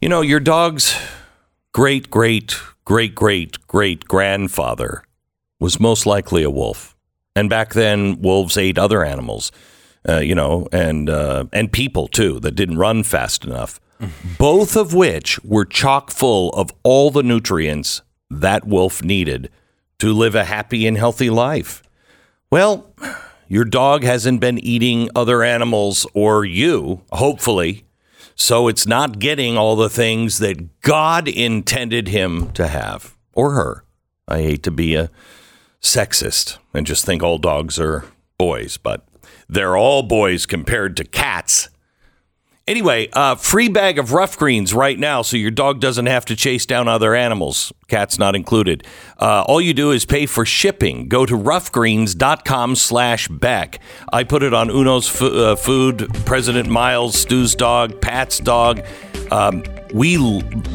You know, your dog's great, great, great, great, great grandfather was most likely a wolf. And back then, wolves ate other animals, uh, you know, and uh, and people too that didn't run fast enough. Both of which were chock full of all the nutrients that wolf needed to live a happy and healthy life. Well, your dog hasn't been eating other animals or you, hopefully, so it's not getting all the things that God intended him to have or her. I hate to be a sexist and just think all dogs are boys, but they're all boys compared to cats. Anyway, uh, free bag of Ruff Greens right now so your dog doesn't have to chase down other animals, cats not included. Uh, all you do is pay for shipping. Go to ruffgreens.com slash Beck. I put it on Uno's f- uh, Food, President Miles, Stu's dog, Pat's dog. Um, we,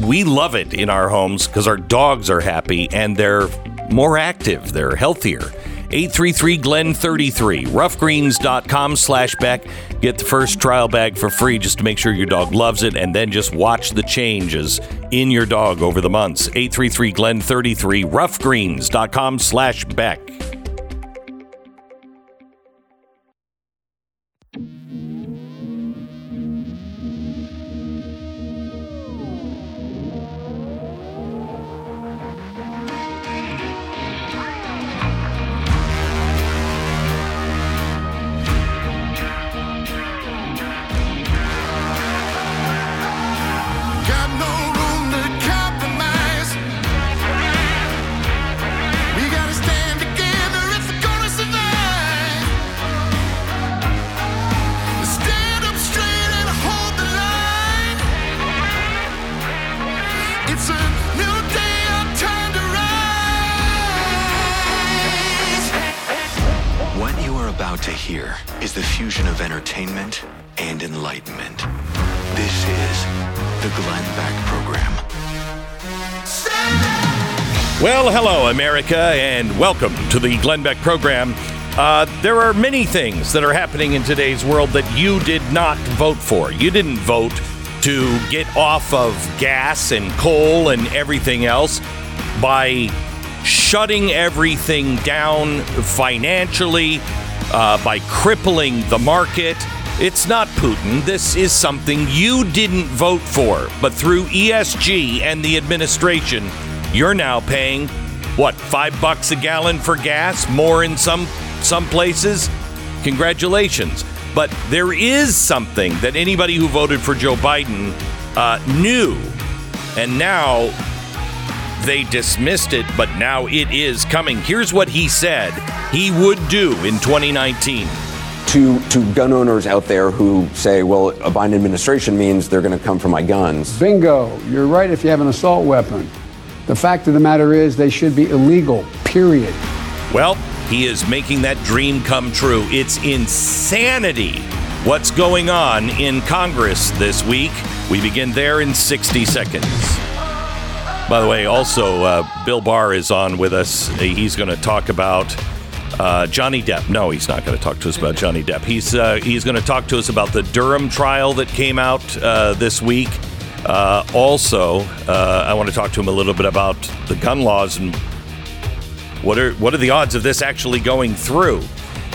we love it in our homes because our dogs are happy and they're more active, they're healthier. 833 Glen 33. Ruffgreens.com slash Beck. Get the first trial bag for free just to make sure your dog loves it and then just watch the changes in your dog over the months. 833 Glen 33. Ruffgreens.com slash Beck. And welcome to the Glenn Beck program. Uh, there are many things that are happening in today's world that you did not vote for. You didn't vote to get off of gas and coal and everything else by shutting everything down financially, uh, by crippling the market. It's not Putin. This is something you didn't vote for. But through ESG and the administration, you're now paying what five bucks a gallon for gas more in some some places congratulations but there is something that anybody who voted for joe biden uh, knew and now they dismissed it but now it is coming here's what he said he would do in 2019 to, to gun owners out there who say, well, a Biden administration means they're going to come for my guns. Bingo. You're right if you have an assault weapon. The fact of the matter is, they should be illegal, period. Well, he is making that dream come true. It's insanity what's going on in Congress this week. We begin there in 60 seconds. By the way, also, uh, Bill Barr is on with us. He's going to talk about uh, Johnny Depp. No, he's not going to talk to us about Johnny Depp. He's uh, he's going to talk to us about the Durham trial that came out uh, this week. Uh, also, uh, I want to talk to him a little bit about the gun laws and what are what are the odds of this actually going through?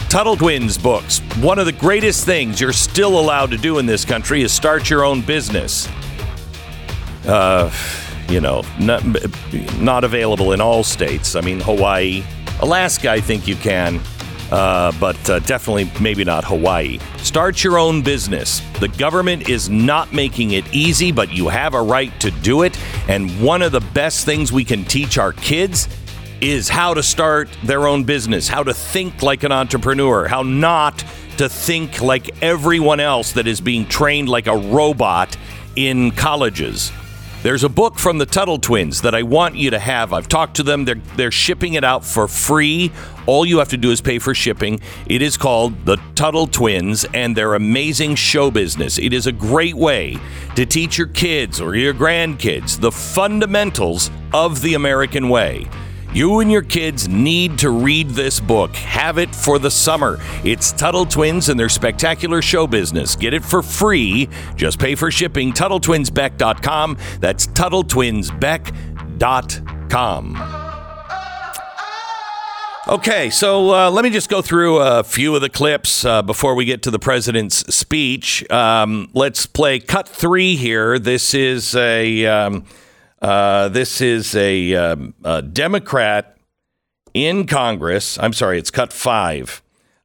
Tuttle Twins books. One of the greatest things you're still allowed to do in this country is start your own business. Uh, you know, not, not available in all states. I mean, Hawaii, Alaska, I think you can, uh, but uh, definitely maybe not Hawaii. Start your own business. The government is not making it easy, but you have a right to do it. And one of the best things we can teach our kids is how to start their own business, how to think like an entrepreneur, how not to think like everyone else that is being trained like a robot in colleges. There's a book from the Tuttle twins that I want you to have. I've talked to them. They're they're shipping it out for free. All you have to do is pay for shipping. It is called The Tuttle Twins and their amazing show business. It is a great way to teach your kids or your grandkids the fundamentals of the American way. You and your kids need to read this book. Have it for the summer. It's Tuttle Twins and their spectacular show business. Get it for free. Just pay for shipping. TuttleTwinsBeck.com. That's TuttleTwinsBeck.com. Okay, so uh, let me just go through a few of the clips uh, before we get to the president's speech. Um, let's play cut three here. This is a um, uh, this is a, um, a Democrat in Congress. I'm sorry, it's cut five.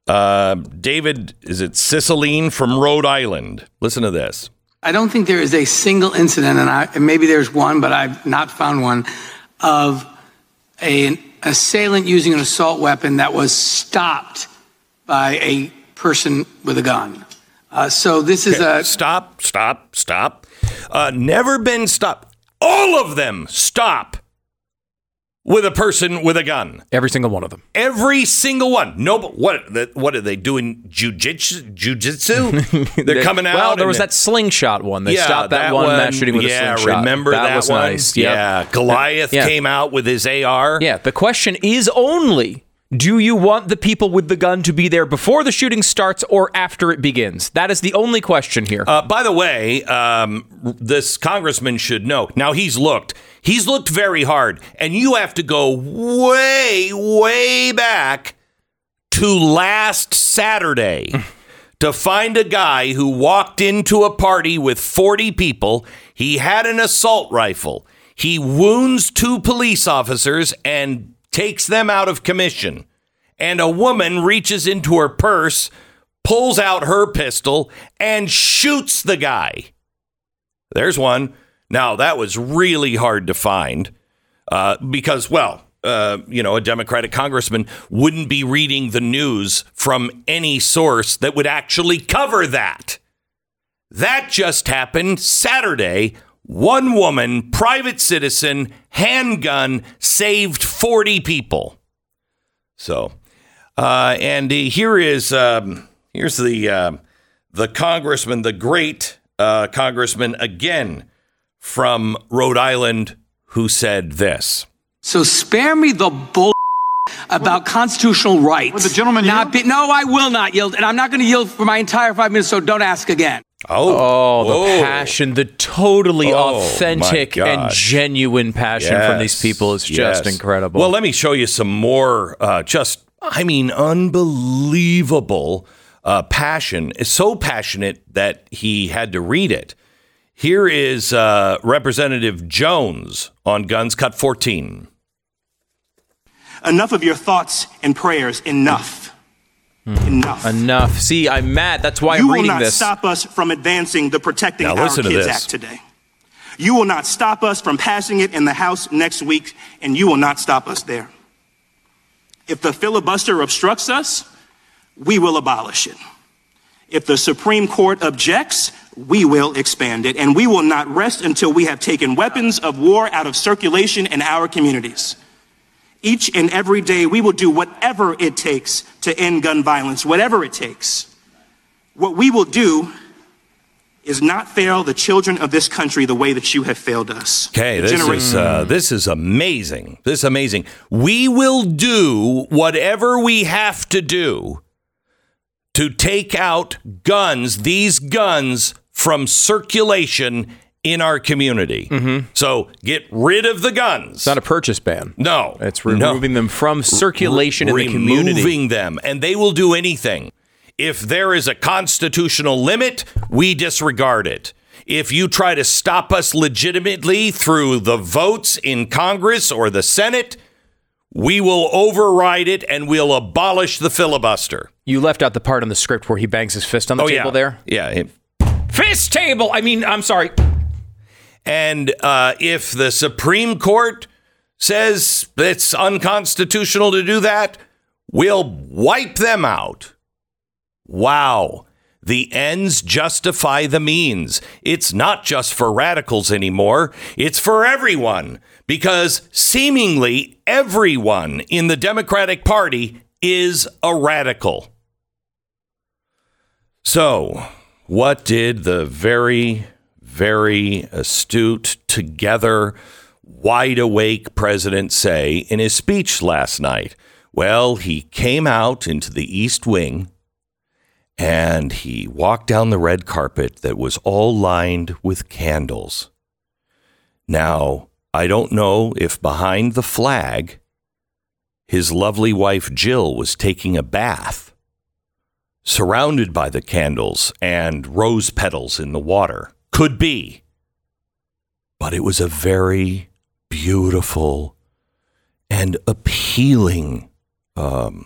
Uh, David, is it Cicilline from Rhode Island? Listen to this. I don't think there is a single incident, and, I, and maybe there's one, but I've not found one, of a, an assailant using an assault weapon that was stopped by a person with a gun. Uh, so this is Okay, a stop, stop, stop. Uh, never been stopped. All of them stop with a person with a gun. Every single one of them. Every single one. No, but what? the- What are they doing? Jujitsu? Jujitsu? They're coming out. Well, there was that slingshot one. They yeah, stopped that, one, mass shooting with yeah, a slingshot. remember that, was one? nice. Yep. Yeah, Goliath Yeah. came out with his AR. Yeah, the question is only do you want the people with the gun to be there before the shooting starts or after it begins? That is the only question here. Uh, by the way, um, this congressman should know. Now he's looked. He's looked very hard, and you have to go way, way back to last Saturday to find a guy who walked into a party with 40 people. He had an assault rifle. He wounds two police officers and takes them out of commission. And a woman reaches into her purse, pulls out her pistol, and shoots the guy. There's one. Now, that was really hard to find uh, because, well, uh, you know, a Democratic congressman wouldn't be reading the news from any source that would actually cover that. That just happened Saturday. One woman, private citizen, handgun, saved 40 people. So, uh, and here is um, here's the uh, the congressman, the great uh, congressman again from Rhode Island, who said this. So spare me the bull about constitutional rights. Would the gentleman not yield? be, No, I will not yield, and I'm not going to yield for my entire five minutes. So don't ask again. Oh, Oh, the passion, the totally Oh, authentic and genuine passion from these people is just yes. incredible. Well, let me show you some more. Uh, just, I mean, unbelievable uh, passion. It's so passionate that he had to read it. Here is uh, Representative Jones on Guns Cut 14. Enough of your thoughts and prayers. Enough. Hmm. Enough. Enough. See, I'm mad. That's why you I'm will not this. stop us from advancing the Protecting Now Our listen to Kids. Act today. You will not stop us from passing it in the House next week, and you will not stop us there. If the filibuster obstructs us, we will abolish it. If the Supreme Court objects, we will expand it, and we will not rest until we have taken weapons of war out of circulation in our communities. Each and every day, we will do whatever it takes to end gun violence, whatever it takes. What we will do is not fail the children of this country the way that you have failed us. Okay, this genera- is uh, this is amazing. This is amazing. We will do whatever we have to do to take out guns, these guns from circulation in our community. Mm-hmm. So get rid of the guns. It's not a purchase ban. no, It's no. removing them from circulation in the community. Removing them, and they will do anything. If there is a constitutional limit, we disregard it. If you try to stop us legitimately through the votes in Congress or the Senate, we will override it and we'll abolish the filibuster. You left out the part on the script where he bangs his fist on the oh table yeah, there. yeah. it- Fist table. I mean, I'm sorry. And uh, if the Supreme Court says it's unconstitutional to do that, we'll wipe them out. Wow. The ends justify the means. It's not just for radicals anymore, it's for everyone. Because seemingly everyone in the Democratic Party is a radical. So, what did the very, very astute, together, wide awake president say in his speech last night? Well, he came out into the East Wing and he walked down the red carpet that was all lined with candles. Now, I don't know if behind the flag, his lovely wife Jill was taking a bath, surrounded by the candles and rose petals in the water. Could be. But it was a very beautiful and appealing um,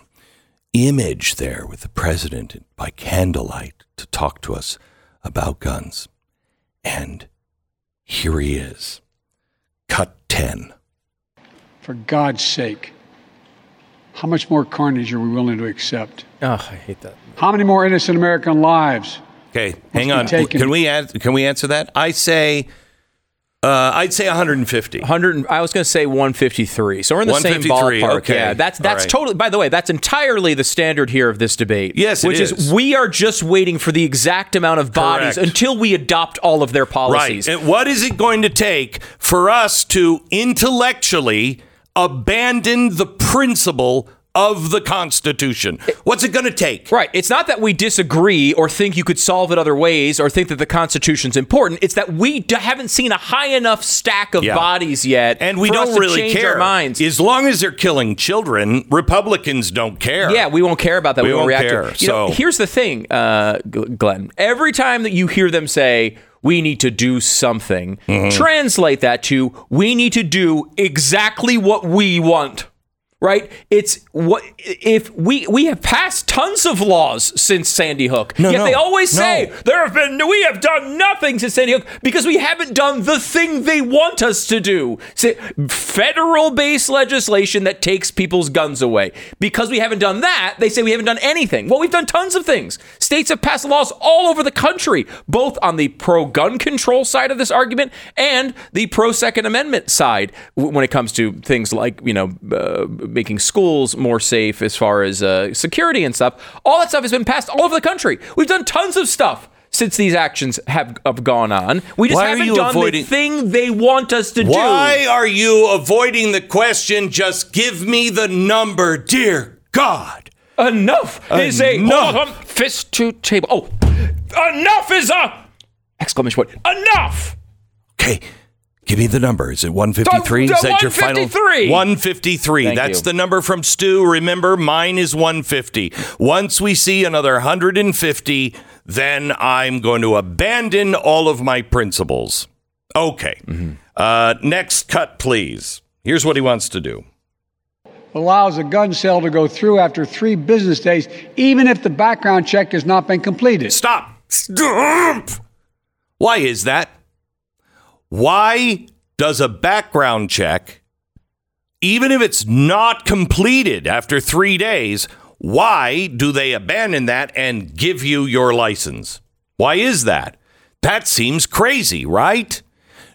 image there with the president by candlelight to talk to us about guns. And here he is. Cut 10. For God's sake, how much more carnage are we willing to accept? Oh, I hate that. How many more innocent American lives? Okay, hang on. taken. Can we an- can we answer that? I say uh, I'd say 150. 100 I was going to say 153. So we're in the same ballpark. okay. Yeah, that's that's right. totally by the way, that's entirely the standard here of this debate. Yes, it which is. we are just waiting for the exact amount of bodies Correct. until we adopt all of their policies. Right. And what is it going to take for us to intellectually abandon the principle of the Constitution? What's it going to take? Right. It's not that we disagree or think you could solve it other ways or think that the Constitution's important. It's that we d- haven't seen a high enough stack of Yeah. bodies yet, And we don't really care. Our minds. As long as they're killing children, Republicans don't care. Yeah, we won't care about that. We We, won't won't react care, to it. You know, so- here's the thing, uh, Glenn. Every time that you hear them say, we need to do something, Mm-hmm. translate that to, we need to do exactly what we want. Right? It's what if we we have passed tons of laws since Sandy Hook. No, Yet no, they always no. say there have been we have done nothing since Sandy Hook because we haven't done the thing they want us to do. Federal based legislation that takes people's guns away. Because we haven't done that, they say we haven't done anything. Well, we've done tons of things. States have passed laws all over the country, both on the pro gun control side of this argument and the pro Second Amendment side when it comes to things like, you know, uh, making schools more safe as far as uh, security and stuff. All that stuff has been passed all over the country. We've done tons of stuff. Since these actions have, have gone on, we just Why haven't done avoiding- the thing they want us to do. Why are you avoiding the question? Just give me the number, dear God. Enough is a Enough. on, fist to table. Oh, enough is a exclamation point. Enough. Okay. Give me the number. Is it 153? The- Is that your final? 153. 153. Thank That's you. the number from Stu. Remember, mine is 150. Once we see another 150, then I'm going to abandon all of my principles. Okay. Mm-hmm. Uh, next cut, please. Here's what he wants to do. Allows a gun sale to go through after three business days, even if the background check has not been completed. Stop. Stop. Why is that? Why does a background check, even if it's not completed after three days, why do they abandon that and give you your license? Why is that? That seems crazy, right?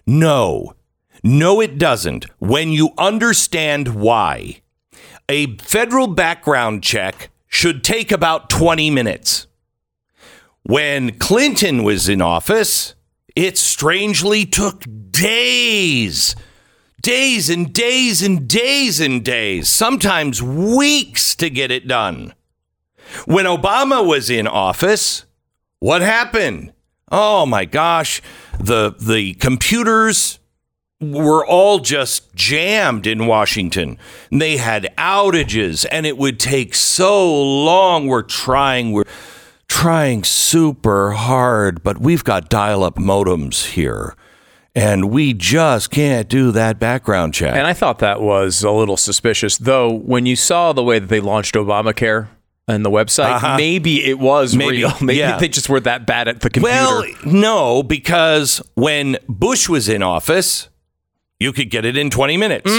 No. No, it doesn't. When you understand why, a federal background check should take about 20 minutes. When Clinton was in office, it strangely took days. Days and days and days and days, sometimes weeks to get it done. When Obama was in office, what happened? Oh my gosh, the the computers were all just jammed in Washington. They had outages and it would take so long. We're trying, we're trying super hard, but we've got dial up modems here. And we just can't do that background check. And I thought that was a little suspicious, though. When you saw the way that they launched Obamacare and the website, Uh-huh. maybe it was Maybe, real. Maybe yeah. they just were that bad at the computer. Well, no, because when Bush was in office, you could get it in 20 minutes.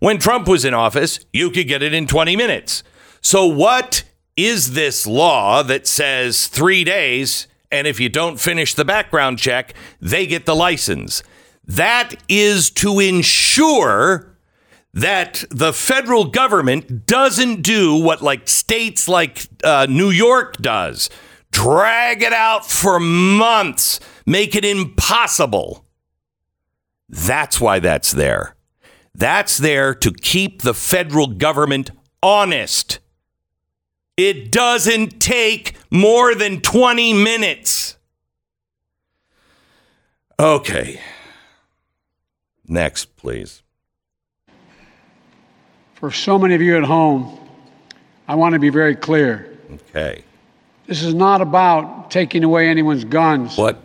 When Trump was in office, you could get it in 20 minutes. So, what is this law that says three days, and if you don't finish the background check, they get the license? That is to ensure that the federal government doesn't do what like states like uh, New York does drag it out for months, make it impossible. That's why that's there. That's there to keep the federal government honest. It doesn't take more than 20 minutes. Okay. Next, please. For so many of you at home, I want to be very clear. Okay. This is not about taking away anyone's guns. What?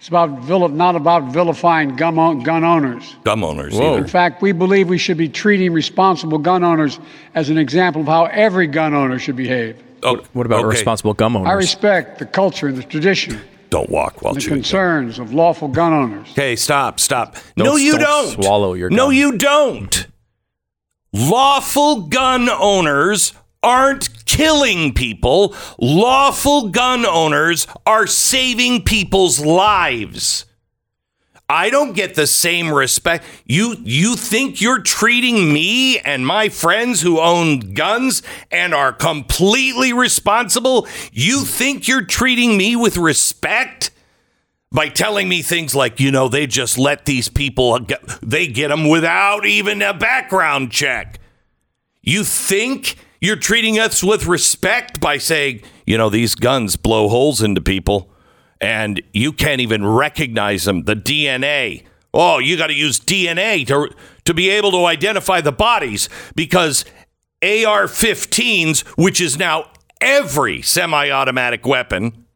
It's about vil- not about vilifying gun, o- gun owners. Gun owners Whoa. either. In fact, we believe we should be treating responsible gun owners as an example of how every gun owner should behave. Oh, What about okay. responsible gun owners? I respect the culture and the tradition, Don't walk while the chewing. concerns of lawful gun owners. Okay, stop, stop. Don't- no, you don't don't. swallow your No, you don't. Lawful gun owners aren't killing people. Lawful gun owners are saving people's lives. I don't get the same respect. You you think you're treating me and my friends who own guns and are completely responsible? You think you're treating me with respect? by telling me things like, you know, they just let these people they get them without even a background check. You think you're treating us with respect by saying, you know, these guns blow holes into people and you can't even recognize them, the DNA. Oh, you got to use DNA to to be able to identify the bodies because AR-15s, which is now every semi-automatic weapon,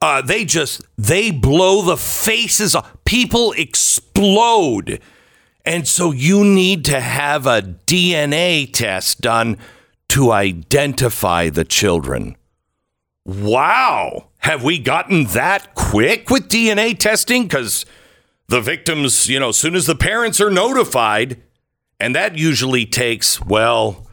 uh, they just they blow the faces off. People explode, and so you need to have a DNA test done to identify the children. Wow, have we gotten that quick with DNA testing? Because the victims, you know, as soon as the parents are notified, and that usually takes well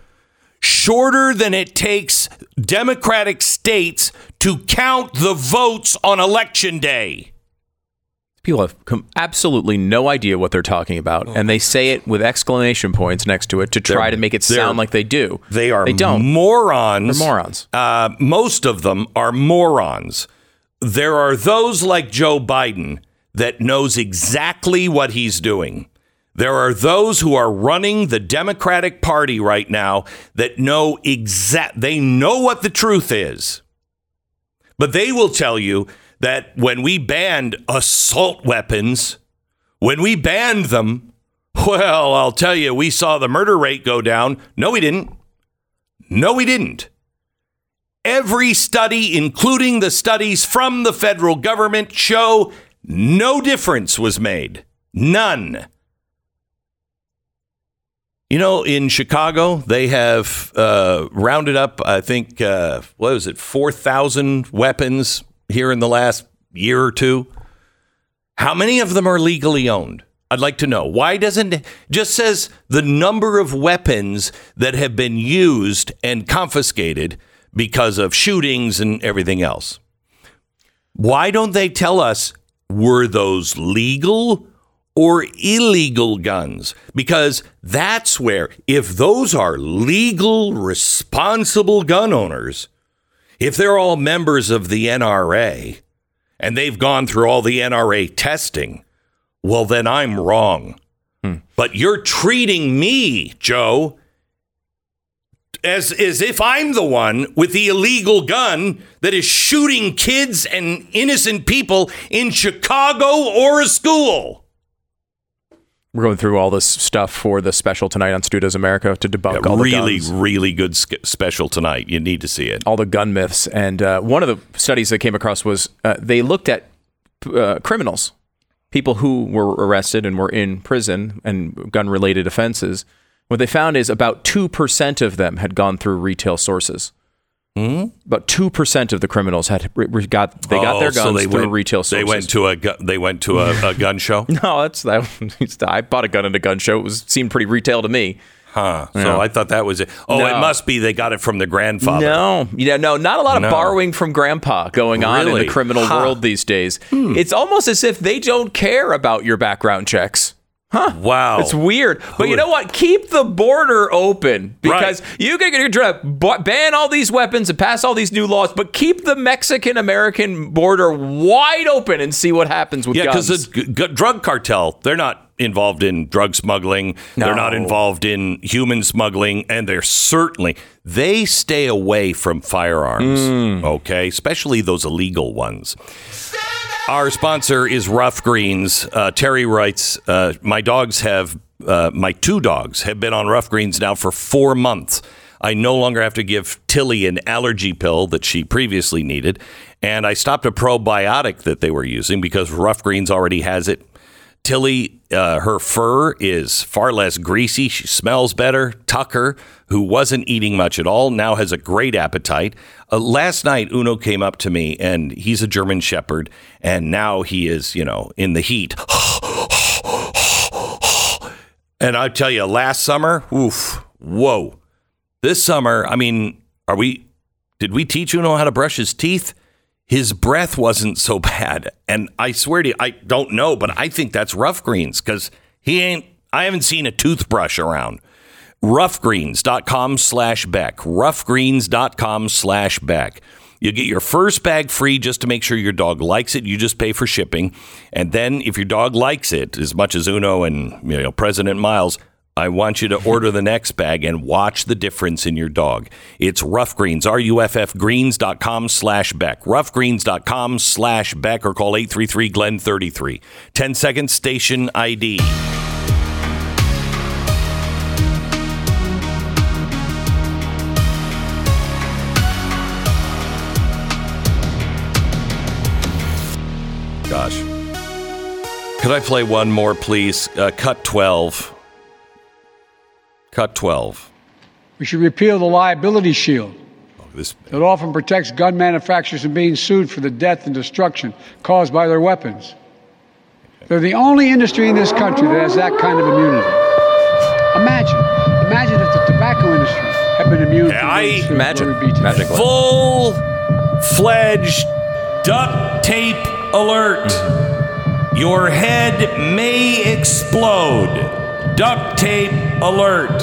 shorter than it takes Democratic states to count the votes on election day. People have com- absolutely no idea what they're talking about, and they say it with exclamation points next to it to try They're- to make it sound like they do. They are They don't. morons. They're morons. Uh, most of them are morons. There are those like Joe Biden that knows exactly what he's doing. There are those who are running the Democratic Party right now that know exact they know what the truth is. But they will tell you that when we banned assault weapons, when we banned them, well, I'll tell you, we saw the murder rate go down. No, we didn't. No, we didn't. Every study, including the studies from the federal government, show no difference was made. None. You know, in Chicago, they have uh, rounded up, I think, uh, what was it, 4,000 weapons here in the last year or two. How many of them are legally owned? I'd like to know. Why doesn't it just says the number of weapons that have been used and confiscated because of shootings and everything else? Why don't they tell us were those legal or illegal guns? Because that's where, if those are legal, responsible gun owners, if they're all members of the NRA and they've gone through all the NRA testing, well, then I'm wrong. Hmm. But you're treating me, Joe, as, as if I'm the one with the illegal gun that is shooting kids and innocent people in Chicago or a school. We're going through all this stuff for the special tonight on Stu Does America to debunk all the really, really good sk- special tonight. You need to see it. all the gun myths. And uh, one of the studies that came across was uh, they looked at uh, criminals, people who were arrested and were in prison and gun related offenses. What they found is about 2% of them had gone through retail sources. Mm-hmm. About 2% of the criminals had got they got their Oh, so guns they through went, retail sources. They went to a gu- they went to a, a gun show. No, that's that. I bought a gun at a gun show. It was seemed pretty retail to me. Huh. So Yeah. I thought that was it. Oh, No. it must be they got it from the grandfather. No, yeah, no, not a lot of No. borrowing from grandpa going on in the criminal Huh. Hmm. world these days. It's almost as if they don't care about your background checks. Wow. It's weird, but you know what? Keep the border open because Right. you can you're trying to ban all these weapons and pass all these new laws, but keep the Mexican American border wide open and see what happens with Yeah, because guns. the g- g- drug cartel, they're not involved in drug smuggling. They're not involved in human smuggling, and they're certainly they stay away from firearms. Mm. Okay, especially those illegal ones. Our sponsor is Ruff Greens. Uh, Terry writes, uh, "My dogs have, uh, my two dogs have been on Ruff Greens now for four months. I no longer have to give Tilly an allergy pill that she previously needed, and I stopped a probiotic that they were using because Ruff Greens already has it. Tilly, uh, her fur is far less greasy. She smells better. Tucker, who wasn't eating much at all, now has a great appetite. Uh, last night, Uno came up to me, and he's a German Shepherd, and now he is, you know, in the heat. And I tell you, last summer, oof, whoa. This summer, I mean, are we, did we teach Uno how to brush his teeth? His breath wasn't so bad. And I swear to you, I don't know, but I think that's Ruff Greens because he ain't, I haven't seen a toothbrush around. Ruffgreens.com slash Beck. Ruffgreens.com slash Beck. You get your first bag free just to make sure your dog likes it. You just pay for shipping. And then if your dog likes it as much as Uno and you know President Miles, I want you to order the next bag and watch the difference in your dog. It's Ruff Greens, R-U-F-F greens.com slash Beck. Ruffgreens.com slash Beck or call 833-GLEN-33. 10 second station ID. Could I play one more, please? Uh, cut 12. Cut 12. We should repeal the liability shield Oh, this, that often protects gun manufacturers from being sued for the death and destruction caused by their weapons. They're the only industry in this country that has that kind of immunity. Imagine, imagine if the tobacco industry had been immune from I being sued. imagine. Where we'd today. Full fledged duct tape alert. Your head may explode. Duct tape alert.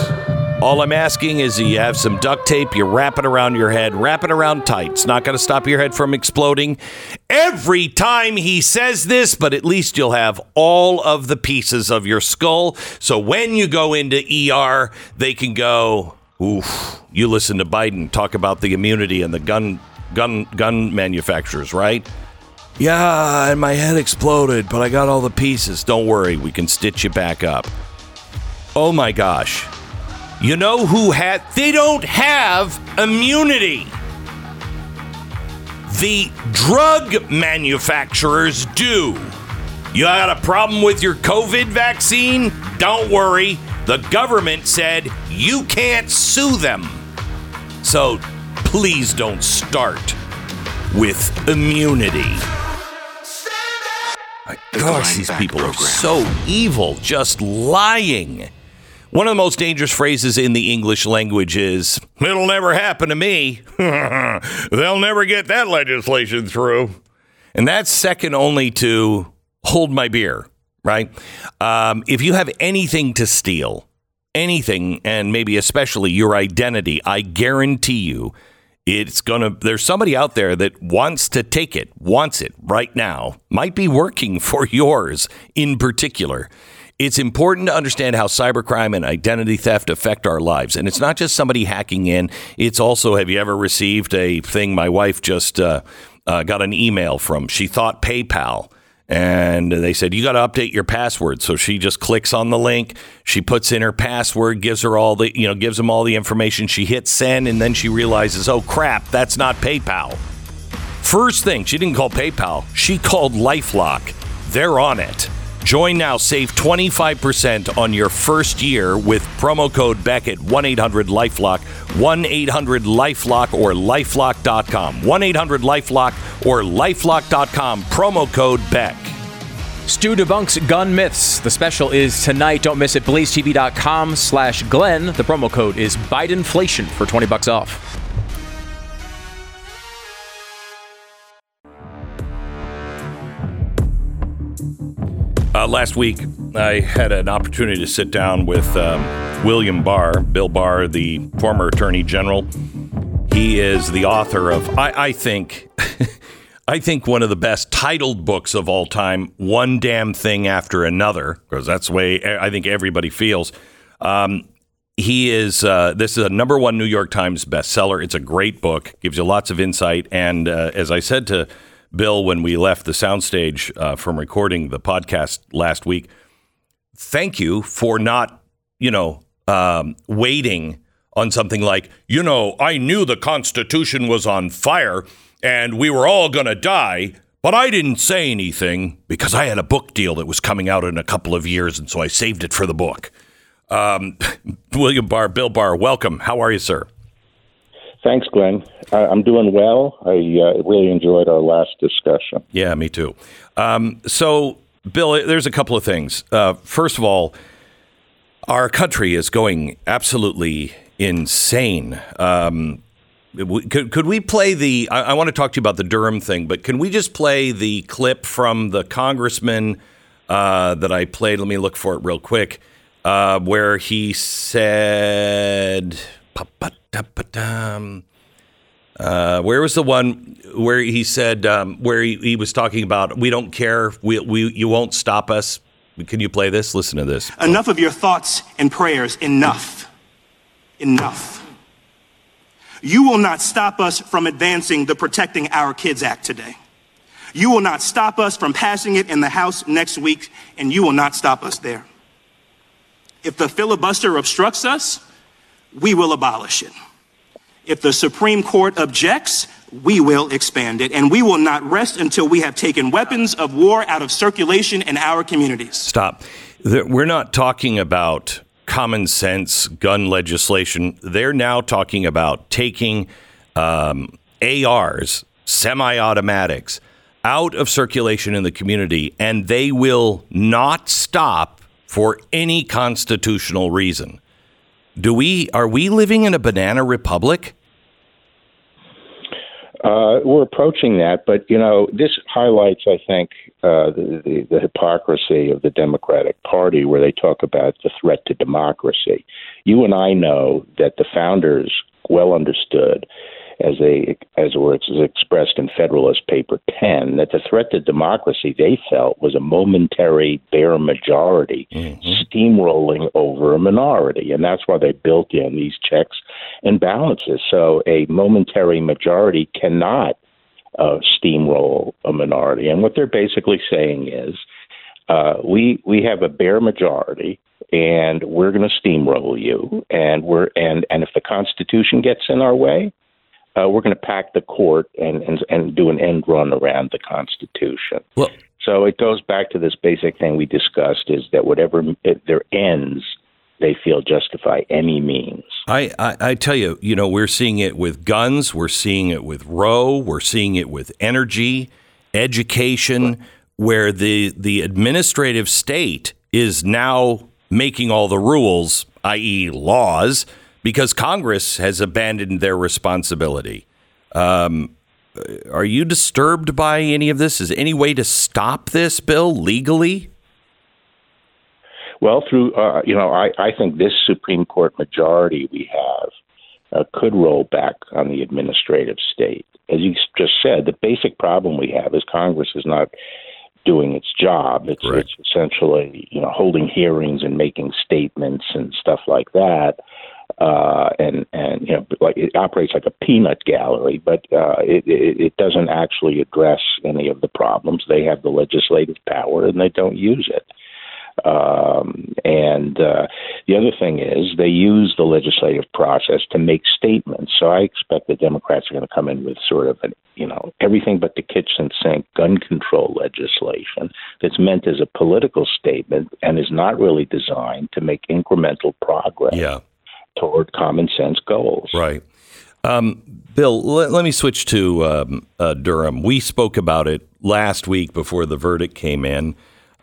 All I'm asking is you have some duct tape, you wrap it around your head, wrap it around tight. It's not going to stop your head from exploding every time he says this, but at least you'll have all of the pieces of your skull. So when you go into ER, they can go, Oof, you listen to Biden talk about the immunity and the gun gun gun manufacturers, right? Yeah, and my head exploded, but I got all the pieces. Don't worry, we can stitch you back up. Oh my gosh. You know who had they don't have immunity. The drug manufacturers do. You got a problem with your COVID vaccine? Don't worry. The government said you can't sue them. So please don't start with immunity. My gosh, these people are so evil, just lying. One of the most dangerous phrases in the English language is, It'll never happen to me. They'll never get that legislation through. And that's second only to hold my beer, right? Um, if you have anything to steal, anything, and maybe especially your identity, I guarantee you it's gonna there's somebody out there that wants to take it wants it right now might be working for yours in particular. It's important to understand how cybercrime and identity theft affect our lives. And it's not just somebody hacking in. It's also have you ever received a thing? My wife just uh, uh, got an email from she thought paypal and they said you got to update your password. So she just clicks on the link. She puts in her password gives her all the you know gives them all the information. She hits send and then she realizes oh crap that's not paypal. First thing she didn't call paypal. She called lifelock. They're on it join now save 25% on your first year with promo code beck at 1-800-lifelock 1-800-lifelock or lifelock.com 1-800-lifelock or lifelock.com promo code beck Stu debunks gun myths. The special is tonight. Don't miss it. BlazeTV.com slash Glenn. The promo code is Bidenflation for 20 bucks off. Uh, last week, I had an opportunity to sit down with um, William Barr, Bill Barr, the former Attorney General. He is the author of, I, I think, I think one of the best titled books of all time, One Damn Thing After Another, because that's the way I think everybody feels. Um, he is, uh, this is a number one New York Times bestseller. It's a great book, gives you lots of insight. And uh, as I said to Bill when we left the soundstage uh, from recording the podcast last week, thank you for not, you know, um, waiting on something like, you know, I knew the Constitution was on fire and we were all going to die, but I didn't say anything because I had a book deal that was coming out in a couple of years, and so I saved it for the book. Um, William Barr, Bill Barr, welcome. How are you, sir? Thanks, Glenn. I, I'm doing well. I uh, really enjoyed our last discussion. Yeah, me too. Um, so, Bill, there's a couple of things. Uh, first of all, our country is going absolutely insane. Um, could, could we play the? I, I want to talk to you about the Durham thing, but can we just play the clip from the congressman uh, that I played? Let me look for it real quick, uh, where he said. Uh, where was the one where he said um, where he, he was talking about we don't care, we, we you won't stop us? Can you play this? Listen to this. Enough of your thoughts and prayers. Enough. Enough. You will not stop us from advancing the Protecting Our Kids Act today. You will not stop us from passing it in the House next week, and you will not stop us there. If the filibuster obstructs us, we will abolish it. If the Supreme Court objects, we will expand it, and we will not rest until we have taken weapons of war out of circulation in our communities. Stop. We're not talking about common sense gun legislation. They're now talking about taking um, ARs, semi automatics, out of circulation in the community, and they will not stop for any constitutional reason. Do we are we living in a banana republic? Uh, we're approaching that, but you know, this highlights, I think, uh, the, the, the hypocrisy of the Democratic Party, where they talk about the threat to democracy. You and I know that the founders well understood, as they as it was expressed in Federalist Paper 10, that the threat to democracy they felt was a momentary bare majority steamrolling over a minority, and that's why they built in these checks and balances. So a momentary majority cannot uh, steamroll a minority. And what they're basically saying is, uh, we we have a bare majority, and we're going to steamroll you, and we're and and if the Constitution gets in our way, uh, we're going to pack the court and, and and do an end run around the Constitution. Well, So it goes back to this basic thing we discussed: is that whatever their ends, they feel justify any means. I, I, I tell you, you know, we're seeing it with guns, we're seeing it with Roe, we're seeing it with energy, education, where the the administrative state is now making all the rules, i.e., laws, because Congress has abandoned their responsibility. Um, are you disturbed by any of this? Is there any way to stop this bill legally? Well, through uh, you know, I, I think this Supreme Court majority we have uh, could roll back on the administrative state. As you just said, the basic problem we have is Congress is not doing its job. It's, it's essentially you know holding hearings and making statements and stuff like that. Uh, and and you know, like it operates like a peanut gallery, but uh, it, it it doesn't actually address any of the problems. They have the legislative power, and they don't use it. Um, and uh, the other thing is they use the legislative process to make statements. So I expect the Democrats are going to come in with sort of an, you know, everything but the kitchen sink gun control legislation that's meant as a political statement and is not really designed to make incremental progress Yeah. Toward common sense goals. Right. Um, Bill, let, let me switch to um, uh, Durham. We spoke about it last week before the verdict came in,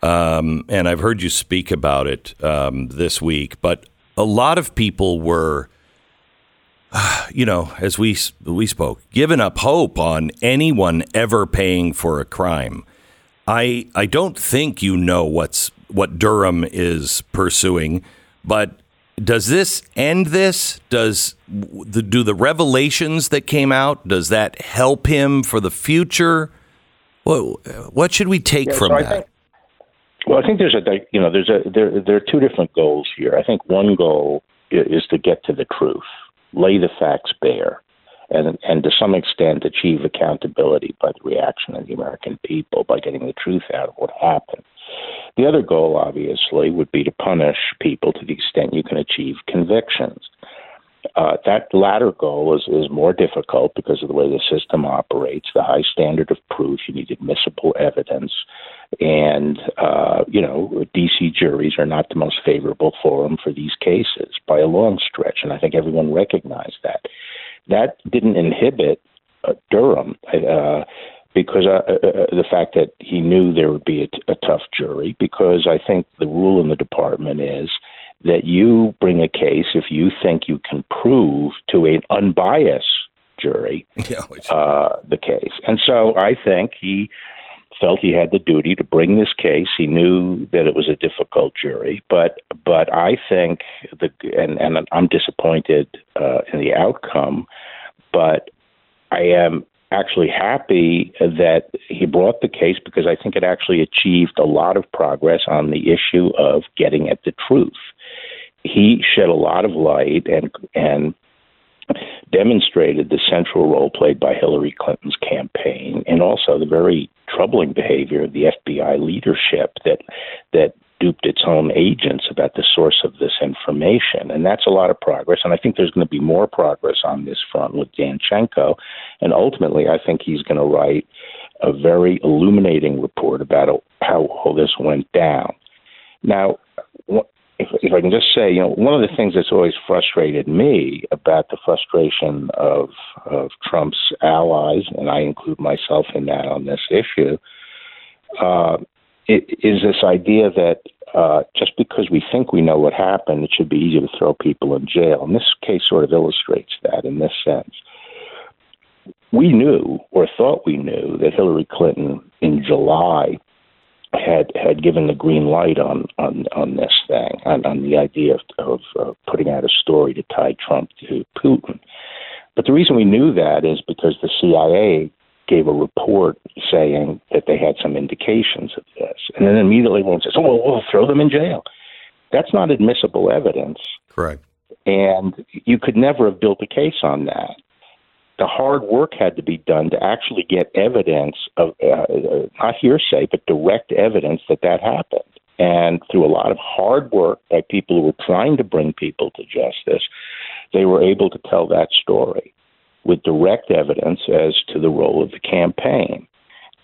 um, and I've heard you speak about it um, this week. But a lot of people were, you know, as we we spoke, giving up hope on anyone ever paying for a crime. I I don't think you know what's what Durham is pursuing, but does this end this? Does the do the revelations that came out does that help him for the future? Well, what should we take Yeah, from so that? think- Well, I think there's a you know there's a there there are two different goals here. I think one goal is to get to the truth, lay the facts bare, and and to some extent achieve accountability by the reaction of the American people by getting the truth out of what happened. The other goal, obviously, would be to punish people to the extent you can achieve convictions. Uh, that latter goal is, is more difficult because of the way the system operates, the high standard of proof. You need admissible evidence. And, uh, you know, DC juries are not the most favorable forum for these cases by a long stretch. And I think everyone recognized that. That didn't inhibit uh, Durham. Uh, because uh, uh, the fact that he knew there would be a, t- a tough jury, because I think the rule in the department is that you bring a case if you think you can prove to an unbiased jury Yeah, uh, the case. And so I think he felt he had the duty to bring this case. He knew that it was a difficult jury, but but I think the and and I'm disappointed uh, in the outcome, but I am actually happy that he brought the case because I think it actually achieved a lot of progress on the issue of getting at the truth. He shed a lot of light and and demonstrated the central role played by Hillary Clinton's campaign and also the very troubling behavior of the FBI leadership that that duped its own agents about the source of this information. And that's a lot of progress. And I think there's going to be more progress on this front with Danchenko. And ultimately, I think he's going to write a very illuminating report about how all this went down. Now, if, I can just say, you know, one of the things that's always frustrated me about the frustration of of Trump's allies, and I include myself in that on this issue, uh, i- is this idea that uh, just because we think we know what happened, it should be easy to throw people in jail. And this case sort of illustrates that in this sense. We knew, or thought we knew, that Hillary Clinton in July had had given the green light on on on this thing, on, on the idea of, of uh, putting out a story to tie Trump to Putin. But the reason we knew that is because the CIA gave a report saying that they had some indications of this, and then immediately everyone says, "Oh, well, we'll throw them in jail." That's not admissible evidence, Correct. and you could never have built a case on that. The hard work had to be done to actually get evidence of uh, uh, not hearsay, but direct evidence that that happened. And through a lot of hard work by people who were trying to bring people to justice, they were able to tell that story with direct evidence as to the role of the campaign.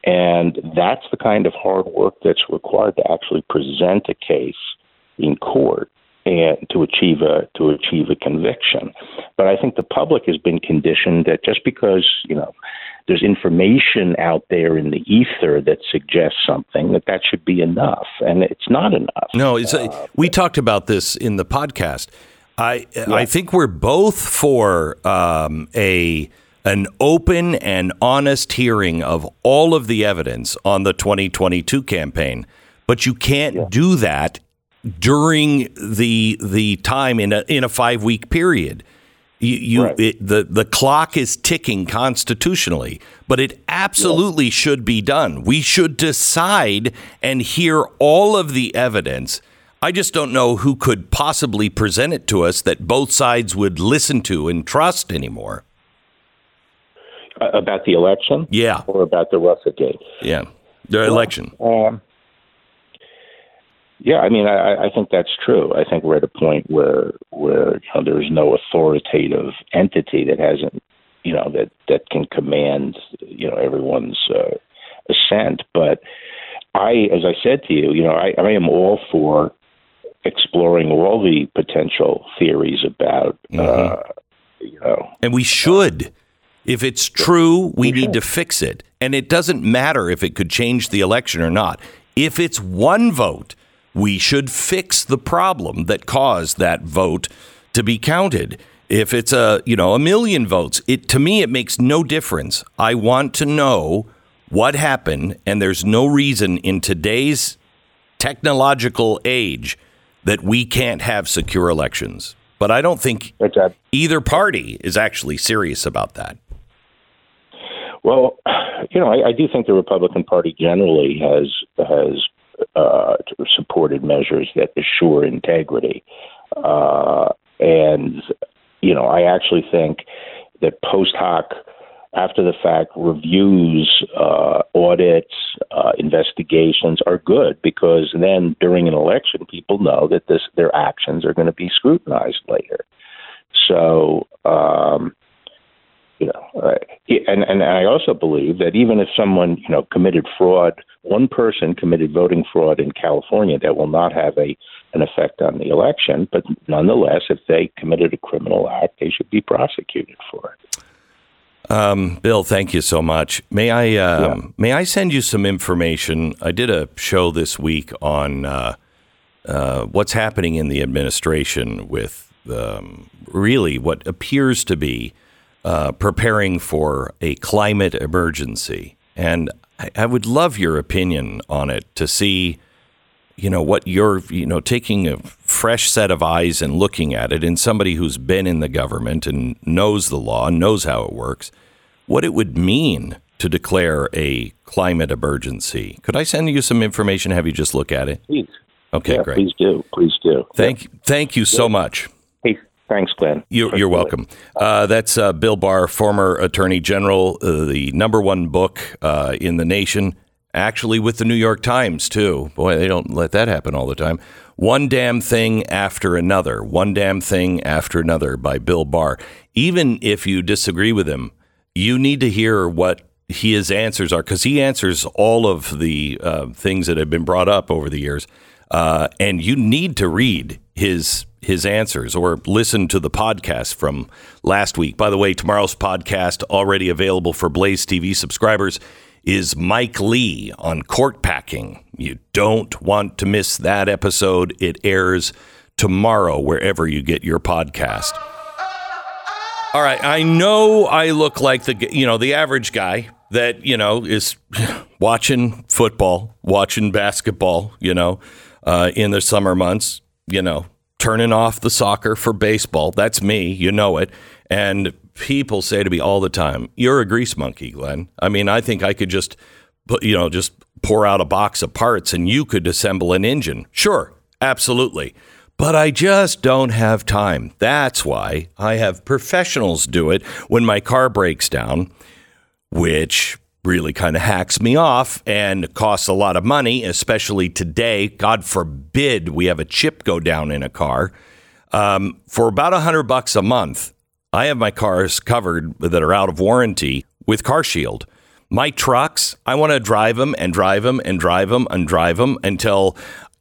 And that's the kind of hard work that's required to actually present a case in court and to achieve a to achieve a conviction. But I think the public has been conditioned that just because you know there's information out there in the ether that suggests something that that should be enough, and it's not enough. No, it's a, we talked about this in the podcast. I I think we're both for um, a an open and honest hearing of all of the evidence on the 2022 campaign, but you can't do that during the the time in a in a five week period. You, you Right. it, the the clock is ticking constitutionally, but it absolutely should be done. We should decide and hear all of the evidence. I just don't know who could possibly present it to us that both sides would listen to and trust anymore. Uh, about the election, Yeah, or about the Russiagate. yeah, the election. Um, yeah, I mean, I, I think that's true. I think we're at a point where where you know, there's no authoritative entity that hasn't, you know, that that can command, you know, everyone's uh, assent. But I, as I said to you, you know, I, I am all for exploring all the potential theories about, uh, you know, And we should. If it's true, we need to fix it. And it doesn't matter if it could change the election or not. If it's one vote, we should fix the problem that caused that vote to be counted. If it's a, you know, a million votes, it to me it makes no difference. I want to know what happened and there's no reason in today's technological age that we can't have secure elections. But I don't think either party is actually serious about that. Well, you know, I, I do think the Republican Party generally has has uh, supported measures that assure integrity, uh, and you know, I actually think that post hoc, after the fact reviews, uh, audits, uh, investigations are good because then during an election, people know that this their actions are going to be scrutinized later. So. Um, you know, uh, and and I also believe that even if someone you know committed fraud, one person committed voting fraud in California, that will not have a an effect on the election. But nonetheless, if they committed a criminal act, they should be prosecuted for it. Um, Bill, thank you so much. May I um, yeah. may I send you some information? I did a show this week on uh, uh, what's happening in the administration with um, really what appears to be uh, preparing for a climate emergency. And I, I, would love your opinion on it to see, you know, what you're, you know, taking a fresh set of eyes and looking at it, and somebody who's been in the government and knows the law, and knows how it works, what it would mean to declare a climate emergency. Could I send you some information? Have you just look at it? Please. Okay, yeah, great. Please do. Please do. Thank, thank you so much. Thanks, Glenn. You're, you're welcome. Uh, that's uh, Bill Barr, former Attorney General, uh, the number one book uh, in the nation, actually with the New York Times, too. Boy, they don't let that happen all the time. One damn thing after another, one damn thing after another by Bill Barr. Even if you disagree with him, you need to hear what his answers are because he answers all of the uh, things that have been brought up over the years. Uh, and you need to read his his answers or listen to the podcast from last week. By the way, tomorrow's podcast, already available for Blaze TV subscribers, is Mike Lee on court packing. You don't want to miss that episode. It airs tomorrow wherever you get your podcast. All right, I know I look like the you know the average guy that you know is watching football, watching basketball, you know, uh, in the summer months, you know, turning off the soccer for baseball. That's me, you know it. And people say to me all the time, "You're a grease monkey, Glenn." I mean, I think I could just, you know, just pour out a box of parts and you could assemble an engine. Sure, absolutely. But I just don't have time. That's why I have professionals do it when my car breaks down, which really kind of hacks me off and costs a lot of money, especially today. God forbid we have a chip go down in a car. Um, for about a hundred bucks a month, I have my cars covered that are out of warranty with CarShield. My trucks, I want to drive them and drive them and drive them and drive them until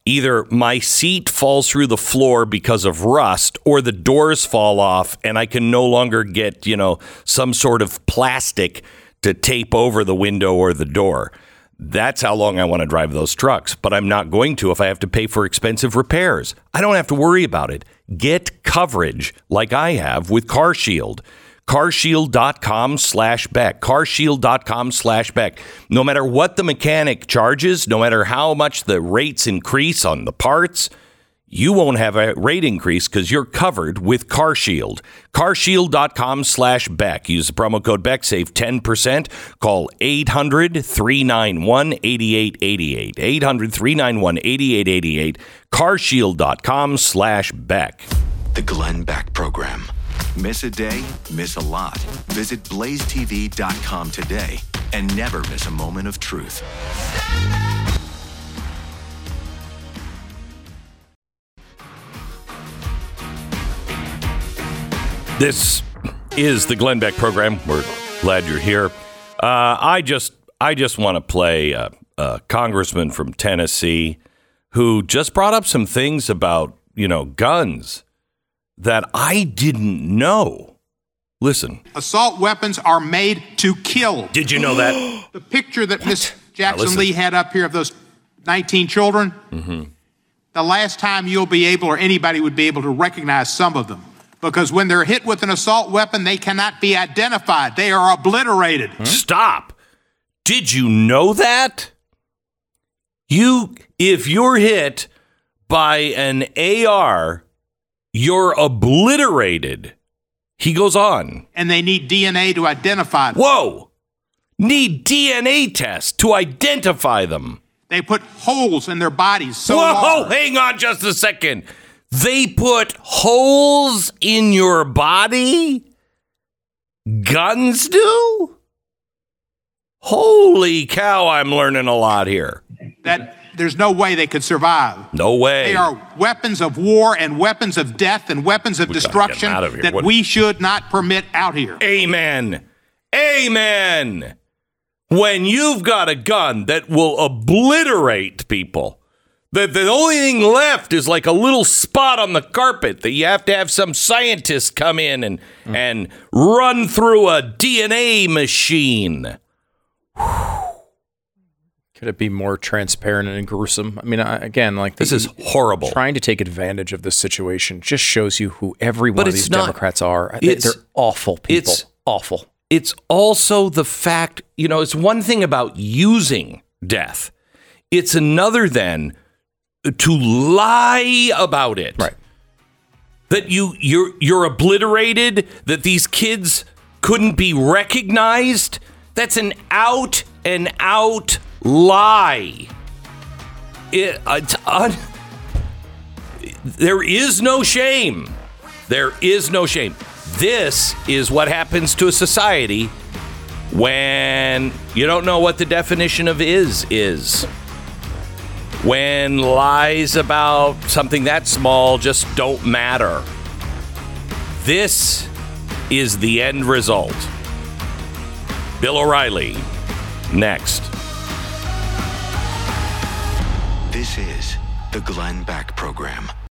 either my seat falls through the floor because of rust or the doors fall off and I can no longer get, you know, some sort of plastic to tape over the window or the door. That's how long I want to drive those trucks, but I'm not going to if I have to pay for expensive repairs. I don't have to worry about it. Get coverage like I have with CarShield. carshield.com slash Beck. carshield.com slash Beck. No matter what the mechanic charges, no matter how much the rates increase on the parts, you won't have a rate increase because you're covered with CarShield. CarShield.com slash Beck. Use the promo code Beck. Save 10%. Call 800 391 8888. 800 391 8888. CarShield.com slash Beck. The Glenn Beck Program. Miss a day, miss a lot. Visit blazetv.com today and never miss a moment of truth. This is the Glenn Beck program. We're glad you're here. Uh, I just I just want to play a, a, congressman from Tennessee who just brought up some things about you know guns that I didn't know. Listen, assault weapons are made to kill. Did you know that? the picture that Miss Jackson Lee had up here of those 19 children. Mm-hmm. The last time you'll be able, or anybody would be able to recognize some of them because when they're hit with an assault weapon, they cannot be identified. They are obliterated. Hmm? Stop. Did you know that? You, if you're hit by an AR, you're obliterated. He goes on. And they need DNA to identify them. Whoa. need DNA tests to identify them. They put holes in their bodies so Whoa, large. hang on just a second. They put holes in your body? Guns do? Holy cow, I'm learning a lot here. that there's no way they could survive. No way. They are weapons of war and weapons of death and weapons of We destruction of that What- we should not permit out here. Amen. Amen. When you've got a gun that will obliterate people, that the only thing left is like a little spot on the carpet that you have to have some scientist come in and hmm. and run through a DNA machine. Could it be more transparent and gruesome? I mean, I, again, like This is horrible. Trying to take advantage of this situation just shows you who every one But of these not- Democrats are. They're awful people. it's- awful. It's also the fact, you know, it's one thing about using death. It's another then to lie about it. Right. That you you're you're obliterated, that these kids couldn't be recognized. That's an out and out lie. It, it's un- there is no shame. There is no shame. This is what happens to a society when you don't know what the definition of is is. When lies about something that small just don't matter. This is the end result. Bill O'Reilly, next. This is the Glenn Beck Program.